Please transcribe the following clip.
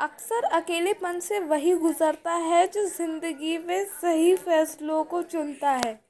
अक्सर अकेलेपन से वही गुज़रता है जो ज़िंदगी में सही फ़ैसलों को चुनता है।